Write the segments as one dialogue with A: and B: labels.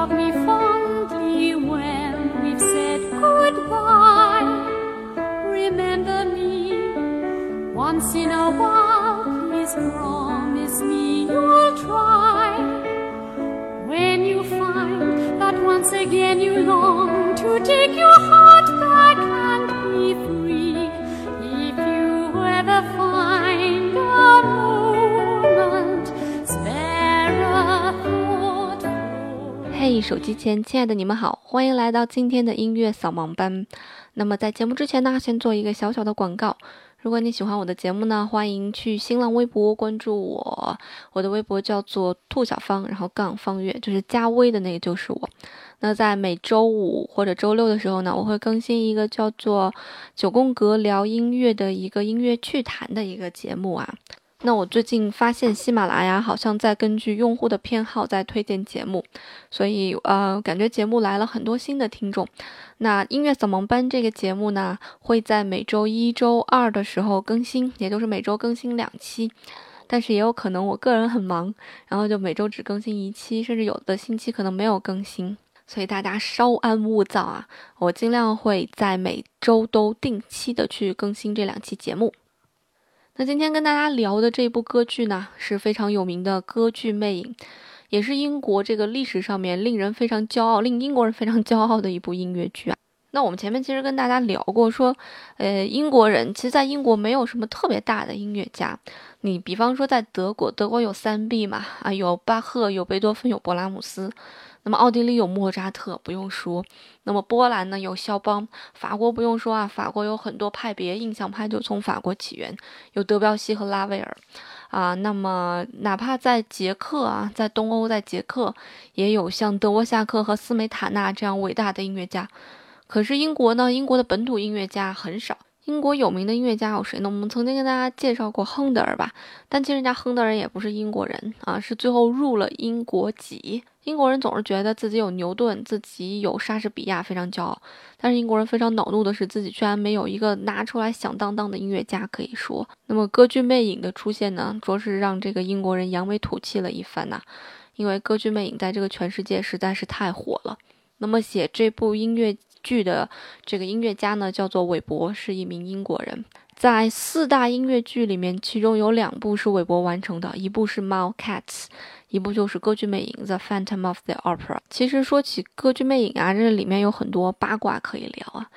A: of me fondly when we've said goodbye. Remember me once in a while, please promise me you'll try. When you find that once again you long to take your
B: 嘿手机前亲爱的你们好，欢迎来到今天的音乐扫盲班。那么在节目之前呢，先做一个小小的广告。如果你喜欢我的节目呢，欢迎去新浪微博关注我，我的微博叫做兔小芳，然后杠方月，就是加微的那个就是我。那在每周五或者周六的时候呢，我会更新一个叫做九宫格聊音乐的一个音乐趣谈的一个节目啊。那我最近发现喜马拉雅好像在根据用户的偏好在推荐节目，所以呃，感觉节目来了很多新的听众。那音乐扫盲班这个节目呢，会在每周一周二的时候更新，也就是每周更新两期。但是也有可能我个人很忙，然后就每周只更新一期，甚至有的星期可能没有更新。所以大家稍安勿躁啊，我尽量会在每周都定期的去更新这两期节目。那今天跟大家聊的这部歌剧呢，是非常有名的歌剧《魅影》，也是英国这个历史上面令人非常骄傲、令英国人非常骄傲的一部音乐剧啊。那我们前面其实跟大家聊过，说，呃，英国人其实，在英国没有什么特别大的音乐家。你比方说在德国，德国有三 B 嘛，啊，有巴赫，有贝多芬，有勃拉姆斯。那么奥地利有莫扎特，不用说。那么波兰呢有肖邦，法国不用说啊，法国有很多派别，印象派就从法国起源，有德彪西和拉威尔，啊，那么哪怕在捷克啊，在东欧，在捷克也有像德沃夏克和斯梅塔纳这样伟大的音乐家。可是英国呢，英国的本土音乐家很少。英国有名的音乐家有谁呢？我们曾经跟大家介绍过亨德尔吧，但其实人家亨德尔也不是英国人啊，是最后入了英国籍。英国人总是觉得自己有牛顿，自己有莎士比亚，非常骄傲。但是英国人非常恼怒的是，自己居然没有一个拿出来响当当的音乐家可以说。那么歌剧《魅影》的出现呢，着实让这个英国人扬眉吐气了一番呐，因为歌剧《魅影》在这个全世界实在是太火了。那么写这部音乐。剧的这个音乐家呢，叫做韦伯，是一名英国人。在四大音乐剧里面，其中有两部是韦伯完成的，一部是《猫 Cats》，一部就是歌剧《魅影》《The Phantom of the Opera》。其实说起歌剧《魅影》啊，这里面有很多八卦可以聊啊。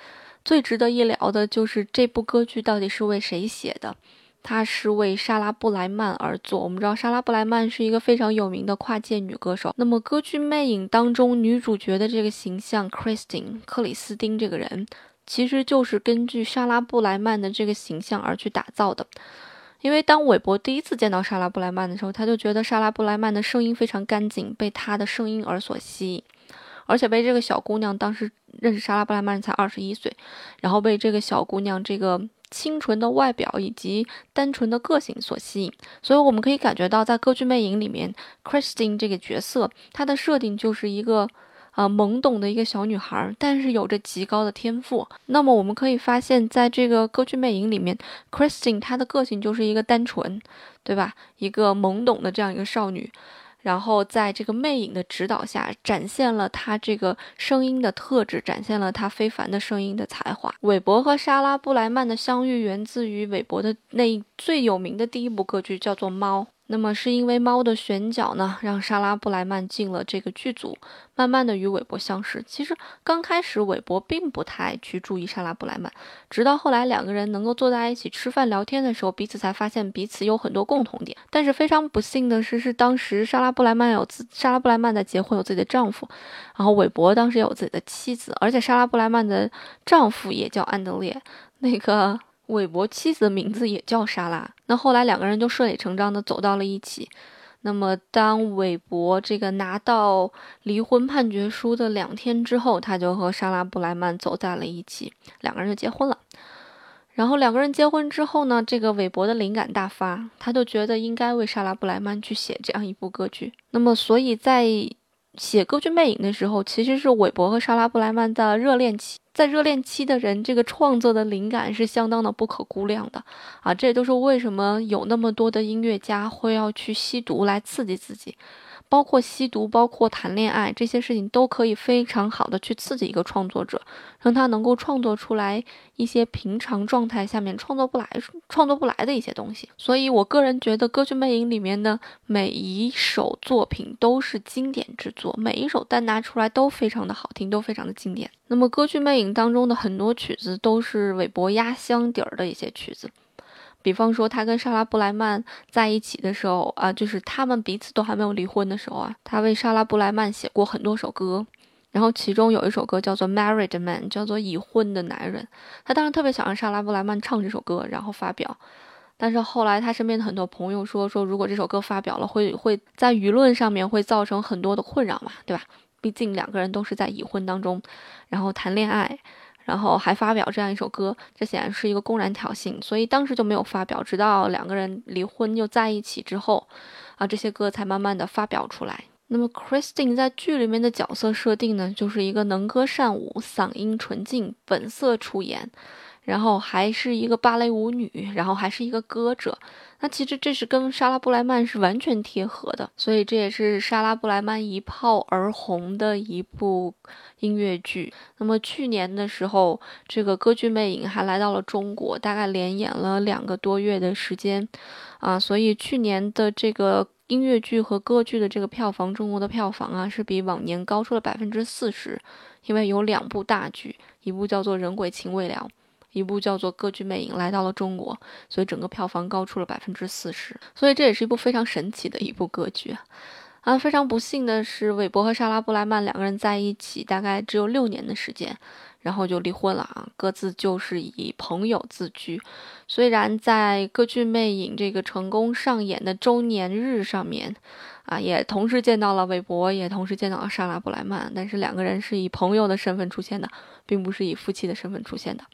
B: 最值得一聊的就是这部歌剧到底是为谁写的。她是为莎拉布莱曼而作。我们知道莎拉布莱曼是一个非常有名的跨界女歌手。那么歌剧《魅影》当中女主角的这个形象 Christine 克里斯汀这个人，其实就是根据莎拉布莱曼的这个形象而去打造的。因为当韦伯第一次见到莎拉布莱曼的时候，他就觉得莎拉布莱曼的声音非常干净，被她的声音而所吸引，而且被这个小姑娘当时认识莎拉布莱曼才二十一岁，然后被这个小姑娘这个。清纯的外表以及单纯的个性所吸引，所以我们可以感觉到，在歌剧《魅影》里面，Christine 这个角色，她的设定就是一个呃懵懂的一个小女孩，但是有着极高的天赋。那么我们可以发现，在这个歌剧《魅影》里面，Christine 她的个性就是一个单纯，对吧？一个懵懂的这样一个少女。然后在这个魅影的指导下，展现了他这个声音的特质，展现了他非凡的声音的才华。韦伯和莎拉布莱曼的相遇源自于韦伯的那最有名的第一部歌剧，叫做《猫》。那么是因为猫的选角呢，让莎拉布莱曼进了这个剧组，慢慢的与韦伯相识。其实刚开始韦伯并不太去注意莎拉布莱曼，直到后来两个人能够坐在一起吃饭聊天的时候，彼此才发现彼此有很多共同点。但是非常不幸的是，是当时莎拉布莱曼有自莎拉布莱曼在结婚，有自己的丈夫，然后韦伯当时也有自己的妻子，而且莎拉布莱曼的丈夫也叫安德烈，那个。韦伯妻子的名字也叫莎拉，那后来两个人就顺理成章的走到了一起。那么当韦伯这个拿到离婚判决书的两天之后，他就和莎拉布莱曼走在了一起，两个人就结婚了。然后两个人结婚之后呢，这个韦伯的灵感大发，他就觉得应该为莎拉布莱曼去写这样一部歌剧。那么所以在写歌剧《魅影》的时候，其实是韦伯和莎拉布莱曼的热恋期。在热恋期的人，这个创作的灵感是相当的不可估量的啊！这也都是为什么有那么多的音乐家会要去吸毒来刺激自己。包括吸毒，包括谈恋爱这些事情，都可以非常好的去刺激一个创作者，让他能够创作出来一些平常状态下面创作不来、创作不来的一些东西。所以我个人觉得《歌剧魅影》里面的每一首作品都是经典之作，每一首单拿出来都非常的好听，都非常的经典。那么《歌剧魅影》当中的很多曲子都是韦伯压箱底儿的一些曲子。比方说，他跟莎拉布莱曼在一起的时候啊，就是他们彼此都还没有离婚的时候啊，他为莎拉布莱曼写过很多首歌，然后其中有一首歌叫做《Married Man》，叫做已婚的男人。他当时特别想让莎拉布莱曼唱这首歌，然后发表，但是后来他身边的很多朋友说，说如果这首歌发表了，会会在舆论上面会造成很多的困扰嘛，对吧？毕竟两个人都是在已婚当中，然后谈恋爱。然后还发表这样一首歌，这显然是一个公然挑衅，所以当时就没有发表。直到两个人离婚又在一起之后，啊，这些歌才慢慢的发表出来。那么 Christine 在剧里面的角色设定呢，就是一个能歌善舞、嗓音纯净、本色出演。然后还是一个芭蕾舞女，然后还是一个歌者，那其实这是跟莎拉布莱曼是完全贴合的，所以这也是莎拉布莱曼一炮而红的一部音乐剧。那么去年的时候，这个歌剧魅影还来到了中国，大概连演了两个多月的时间，啊，所以去年的这个音乐剧和歌剧的这个票房，中国的票房啊是比往年高出了百分之四十，因为有两部大剧，一部叫做《人鬼情未了》。一部叫做《歌剧魅影》来到了中国，所以整个票房高出了百分之四十，所以这也是一部非常神奇的一部歌剧啊！非常不幸的是，韦伯和莎拉布莱曼两个人在一起大概只有六年的时间，然后就离婚了啊，各自就是以朋友自居。虽然在《歌剧魅影》这个成功上演的周年日上面，啊，也同时见到了韦伯，也同时见到了莎拉布莱曼，但是两个人是以朋友的身份出现的，并不是以夫妻的身份出现的。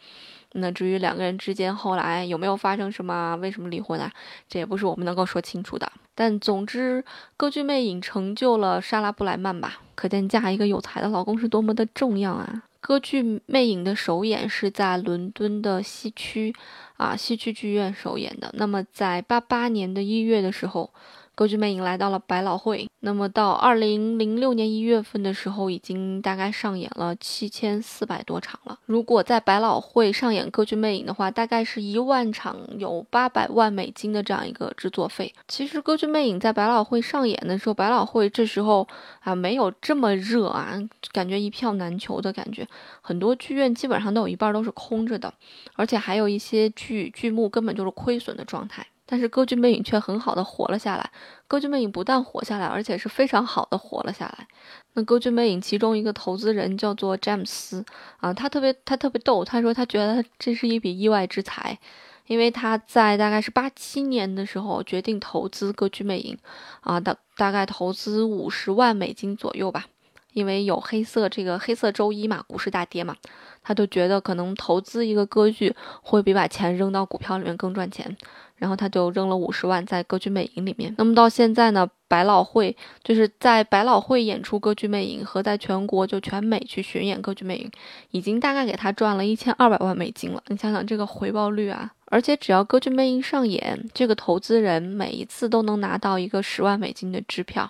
B: 那至于两个人之间后来有没有发生什么，为什么离婚啊？这也不是我们能够说清楚的。但总之，歌剧魅影成就了莎拉布莱曼吧，可见嫁一个有才的老公是多么的重要啊！歌剧魅影的首演是在伦敦的西区，啊，西区剧院首演的。那么在八八年的一月的时候。歌剧魅影来到了百老汇，那么到二零零六年一月份的时候，已经大概上演了七千四百多场了。如果在百老汇上演歌剧魅影的话，大概是一万场有八百万美金的这样一个制作费。其实歌剧魅影在百老汇上演的时候，百老汇这时候啊没有这么热啊，感觉一票难求的感觉，很多剧院基本上都有一半都是空着的，而且还有一些剧剧目根本就是亏损的状态。但是歌剧魅影却很好的活了下来。歌剧魅影不但活下来，而且是非常好的活了下来。那歌剧魅影其中一个投资人叫做詹姆斯啊，他特别他特别逗，他说他觉得这是一笔意外之财，因为他在大概是八七年的时候决定投资歌剧魅影啊，大大概投资五十万美金左右吧。因为有黑色这个黑色周一嘛，股市大跌嘛，他就觉得可能投资一个歌剧会比把钱扔到股票里面更赚钱，然后他就扔了五十万在歌剧魅影里面。那么到现在呢，百老汇就是在百老汇演出歌剧魅影和在全国就全美去巡演歌剧魅影，已经大概给他赚了一千二百万美金了。你想想这个回报率啊！而且只要歌剧魅影上演，这个投资人每一次都能拿到一个十万美金的支票。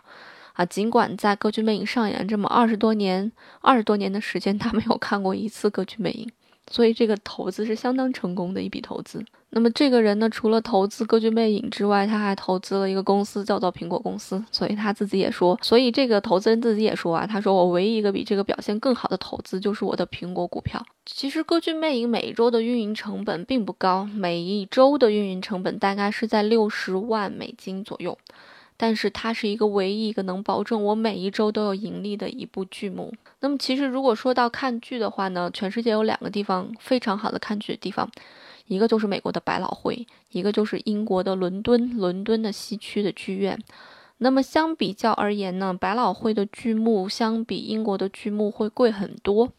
B: 啊，尽管在歌剧魅影上演这么二十多年，二十多年的时间，他没有看过一次歌剧魅影，所以这个投资是相当成功的一笔投资。那么这个人呢，除了投资歌剧魅影之外，他还投资了一个公司，叫做苹果公司。所以他自己也说，所以这个投资人自己也说啊，他说我唯一一个比这个表现更好的投资就是我的苹果股票。其实歌剧魅影每一周的运营成本并不高，每一周的运营成本大概是在六十万美金左右。但是它是一个唯一一个能保证我每一周都有盈利的一部剧目。那么其实如果说到看剧的话呢，全世界有两个地方非常好的看剧的地方，一个就是美国的百老汇，一个就是英国的伦敦，伦敦的西区的剧院。那么相比较而言呢，百老汇的剧目相比英国的剧目会贵很多。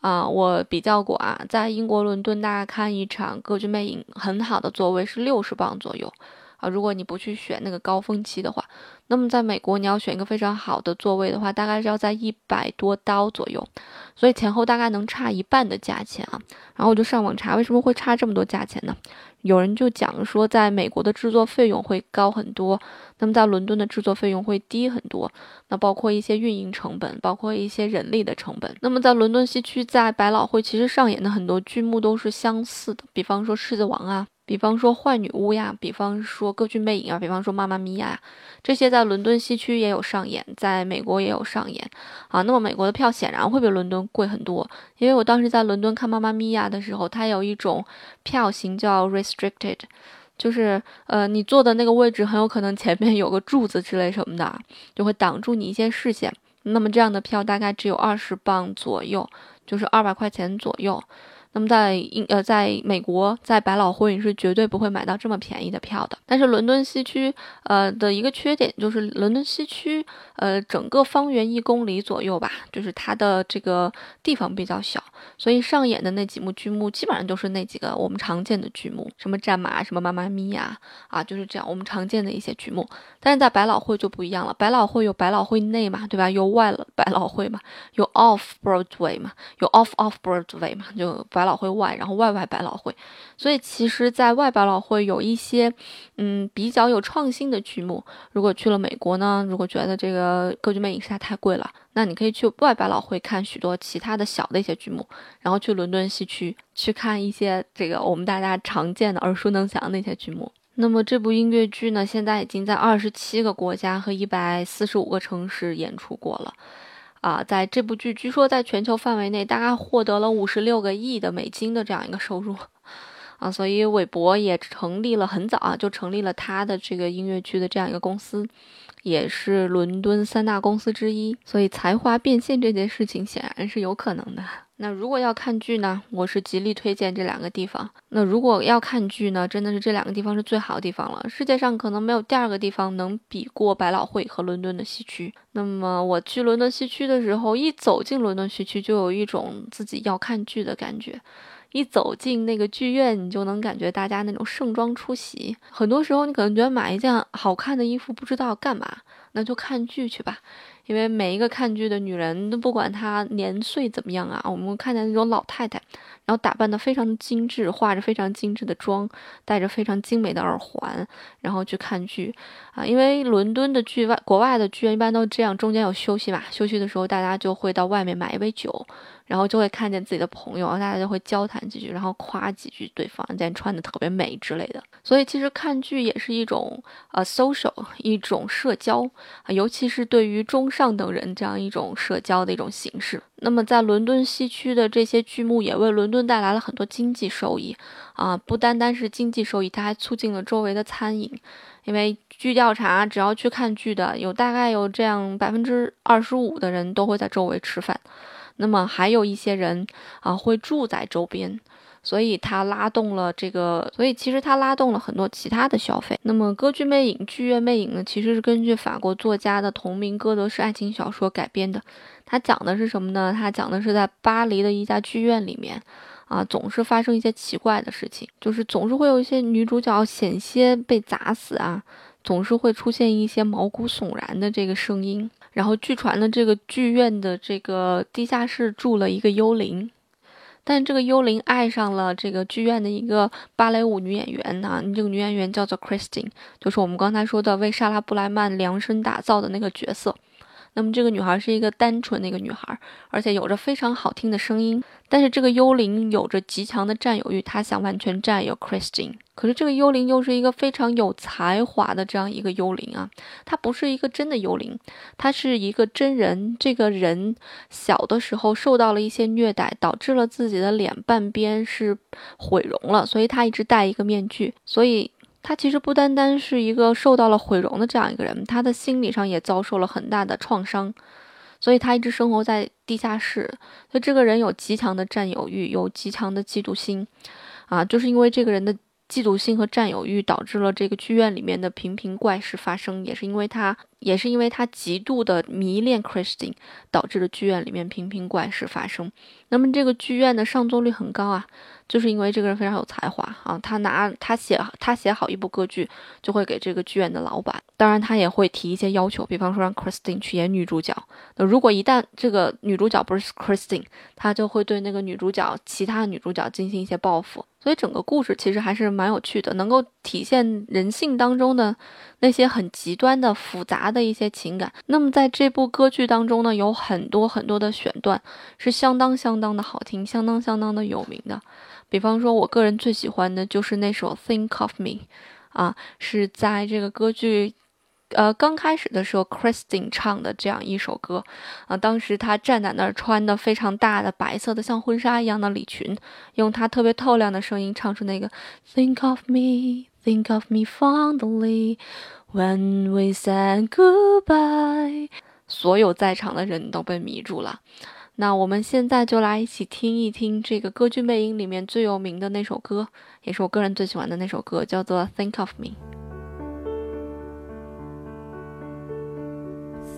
B: 啊，我比较过啊，在英国伦敦大概看一场歌剧魅影，很好的座位是六十磅左右。啊，如果你不去选那个高峰期的话，那么在美国你要选一个非常好的座位的话，大概是要在一百多刀左右，所以前后大概能差一半的价钱啊。然后我就上网查，为什么会差这么多价钱呢？有人就讲说，在美国的制作费用会高很多，那么在伦敦的制作费用会低很多。那包括一些运营成本，包括一些人力的成本。那么在伦敦西区，在百老汇其实上演的很多剧目都是相似的，比方说《狮子王》啊。比方说坏女巫呀，比方说歌剧魅影啊，比方说妈妈咪呀，呀这些在伦敦西区也有上演，在美国也有上演啊。那么美国的票显然会比伦敦贵很多，因为我当时在伦敦看妈妈咪呀的时候，它有一种票型叫 restricted，就是呃你坐的那个位置很有可能前面有个柱子之类什么的，就会挡住你一些视线。那么这样的票大概只有二十磅左右，就是二百块钱左右。那么在英呃，在美国，在百老汇你是绝对不会买到这么便宜的票的。但是伦敦西区呃的一个缺点就是，伦敦西区呃整个方圆一公里左右吧，就是它的这个地方比较小，所以上演的那几幕剧目基本上都是那几个我们常见的剧目，什么战马，什么妈妈咪呀，啊就是这样我们常见的一些剧目。但是在百老汇就不一样了，百老汇有百老汇内嘛，对吧？有外了百老汇嘛，有 off Broadway 嘛，有 off off Broadway 嘛，就百。百老汇外，然后外外百老汇，所以其实，在外百老汇有一些，嗯，比较有创新的剧目。如果去了美国呢，如果觉得这个歌剧魅影实在太贵了，那你可以去外百老汇看许多其他的小的一些剧目，然后去伦敦西区去看一些这个我们大家常见的、耳熟能详的那些剧目。那么这部音乐剧呢，现在已经在二十七个国家和一百四十五个城市演出过了。啊，在这部剧，据说在全球范围内大概获得了五十六个亿的美金的这样一个收入，啊，所以韦伯也成立了很早啊，就成立了他的这个音乐剧的这样一个公司。也是伦敦三大公司之一，所以才华变现这件事情显然是有可能的。那如果要看剧呢，我是极力推荐这两个地方。那如果要看剧呢，真的是这两个地方是最好的地方了。世界上可能没有第二个地方能比过百老汇和伦敦的西区。那么我去伦敦西区的时候，一走进伦敦西区，就有一种自己要看剧的感觉。一走进那个剧院，你就能感觉大家那种盛装出席。很多时候，你可能觉得买一件好看的衣服不知道干嘛，那就看剧去吧。因为每一个看剧的女人，都不管她年岁怎么样啊，我们看见那种老太太，然后打扮得非常精致，化着非常精致的妆，戴着非常精美的耳环，然后去看剧啊。因为伦敦的剧外，国外的剧院一般都这样，中间有休息嘛，休息的时候大家就会到外面买一杯酒。然后就会看见自己的朋友，然后大家就会交谈几句，然后夸几句对方，今天穿的特别美之类的。所以其实看剧也是一种呃 social 一种社交啊，尤其是对于中上等人这样一种社交的一种形式。那么在伦敦西区的这些剧目也为伦敦带来了很多经济收益啊，不单单是经济收益，它还促进了周围的餐饮。因为据调查，只要去看剧的，有大概有这样百分之二十五的人都会在周围吃饭。那么还有一些人啊会住在周边，所以它拉动了这个，所以其实它拉动了很多其他的消费。那么歌剧魅影、剧院魅影呢，其实是根据法国作家的同名歌德式爱情小说改编的。它讲的是什么呢？它讲的是在巴黎的一家剧院里面，啊，总是发生一些奇怪的事情，就是总是会有一些女主角险些被砸死啊，总是会出现一些毛骨悚然的这个声音。然后据传的这个剧院的这个地下室住了一个幽灵，但这个幽灵爱上了这个剧院的一个芭蕾舞女演员呢。这个女演员叫做 Christine，就是我们刚才说的为莎拉布莱曼量身打造的那个角色。那么这个女孩是一个单纯的一个女孩，而且有着非常好听的声音。但是这个幽灵有着极强的占有欲，他想完全占有 Christine。可是这个幽灵又是一个非常有才华的这样一个幽灵啊，他不是一个真的幽灵，他是一个真人。这个人小的时候受到了一些虐待，导致了自己的脸半边是毁容了，所以他一直戴一个面具。所以。他其实不单单是一个受到了毁容的这样一个人，他的心理上也遭受了很大的创伤，所以他一直生活在地下室。所以这个人有极强的占有欲，有极强的嫉妒心，啊，就是因为这个人的嫉妒心和占有欲，导致了这个剧院里面的频频怪事发生，也是因为他也是因为他极度的迷恋 Christine，导致了剧院里面频频怪事发生。那么这个剧院的上座率很高啊。就是因为这个人非常有才华啊，他拿他写他写好一部歌剧，就会给这个剧院的老板，当然他也会提一些要求，比方说让 Christine 去演女主角。那如果一旦这个女主角不是 Christine，他就会对那个女主角其他女主角进行一些报复。所以整个故事其实还是蛮有趣的，能够体现人性当中的那些很极端的复杂的一些情感。那么在这部歌剧当中呢，有很多很多的选段是相当相当的好听，相当相当的有名的。比方说，我个人最喜欢的就是那首《Think of Me》，啊，是在这个歌剧，呃，刚开始的时候，Christine 唱的这样一首歌，啊，当时她站在那儿，穿的非常大的白色的像婚纱一样的礼裙，用她特别透亮的声音唱出那个 Think of me, think of me fondly when we said goodbye，所有在场的人都被迷住了。那我们现在就来一起听一听这个歌剧魅影里面最有名的那首歌，也是我个人最喜欢的那首歌，叫做《Think of Me》。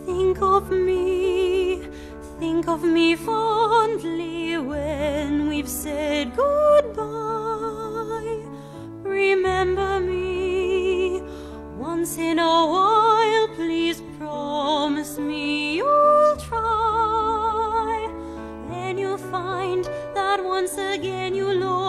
A: Think of me, think of me fondly when we've said goodbye. Remember me. Once in a while, please promise me you'll try. When you'll find that once again you long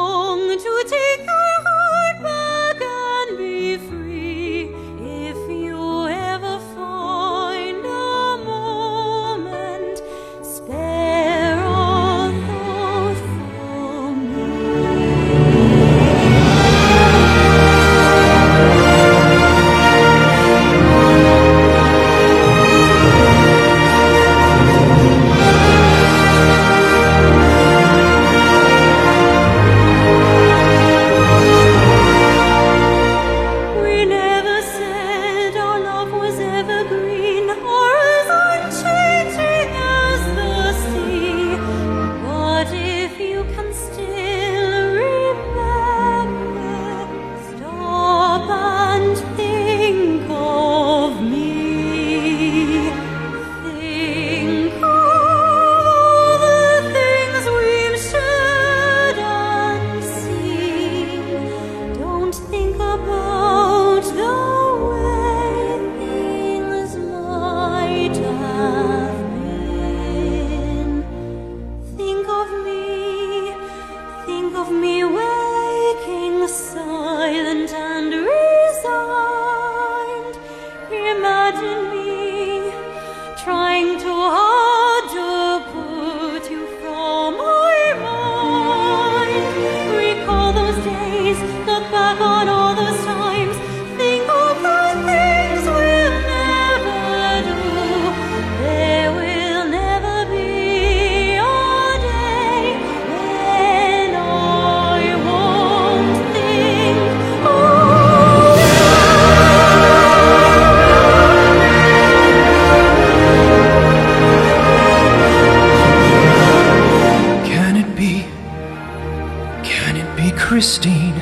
A: Can
C: it be Christine?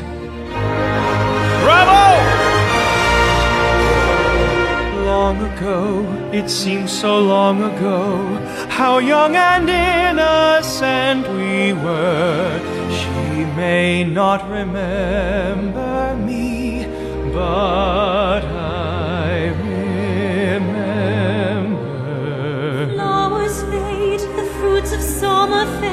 C: Bravo! Long ago, it seems so long ago, how young and innocent we were. She may not remember me, but I remember.
A: Flowers fade, the fruits of summer fade.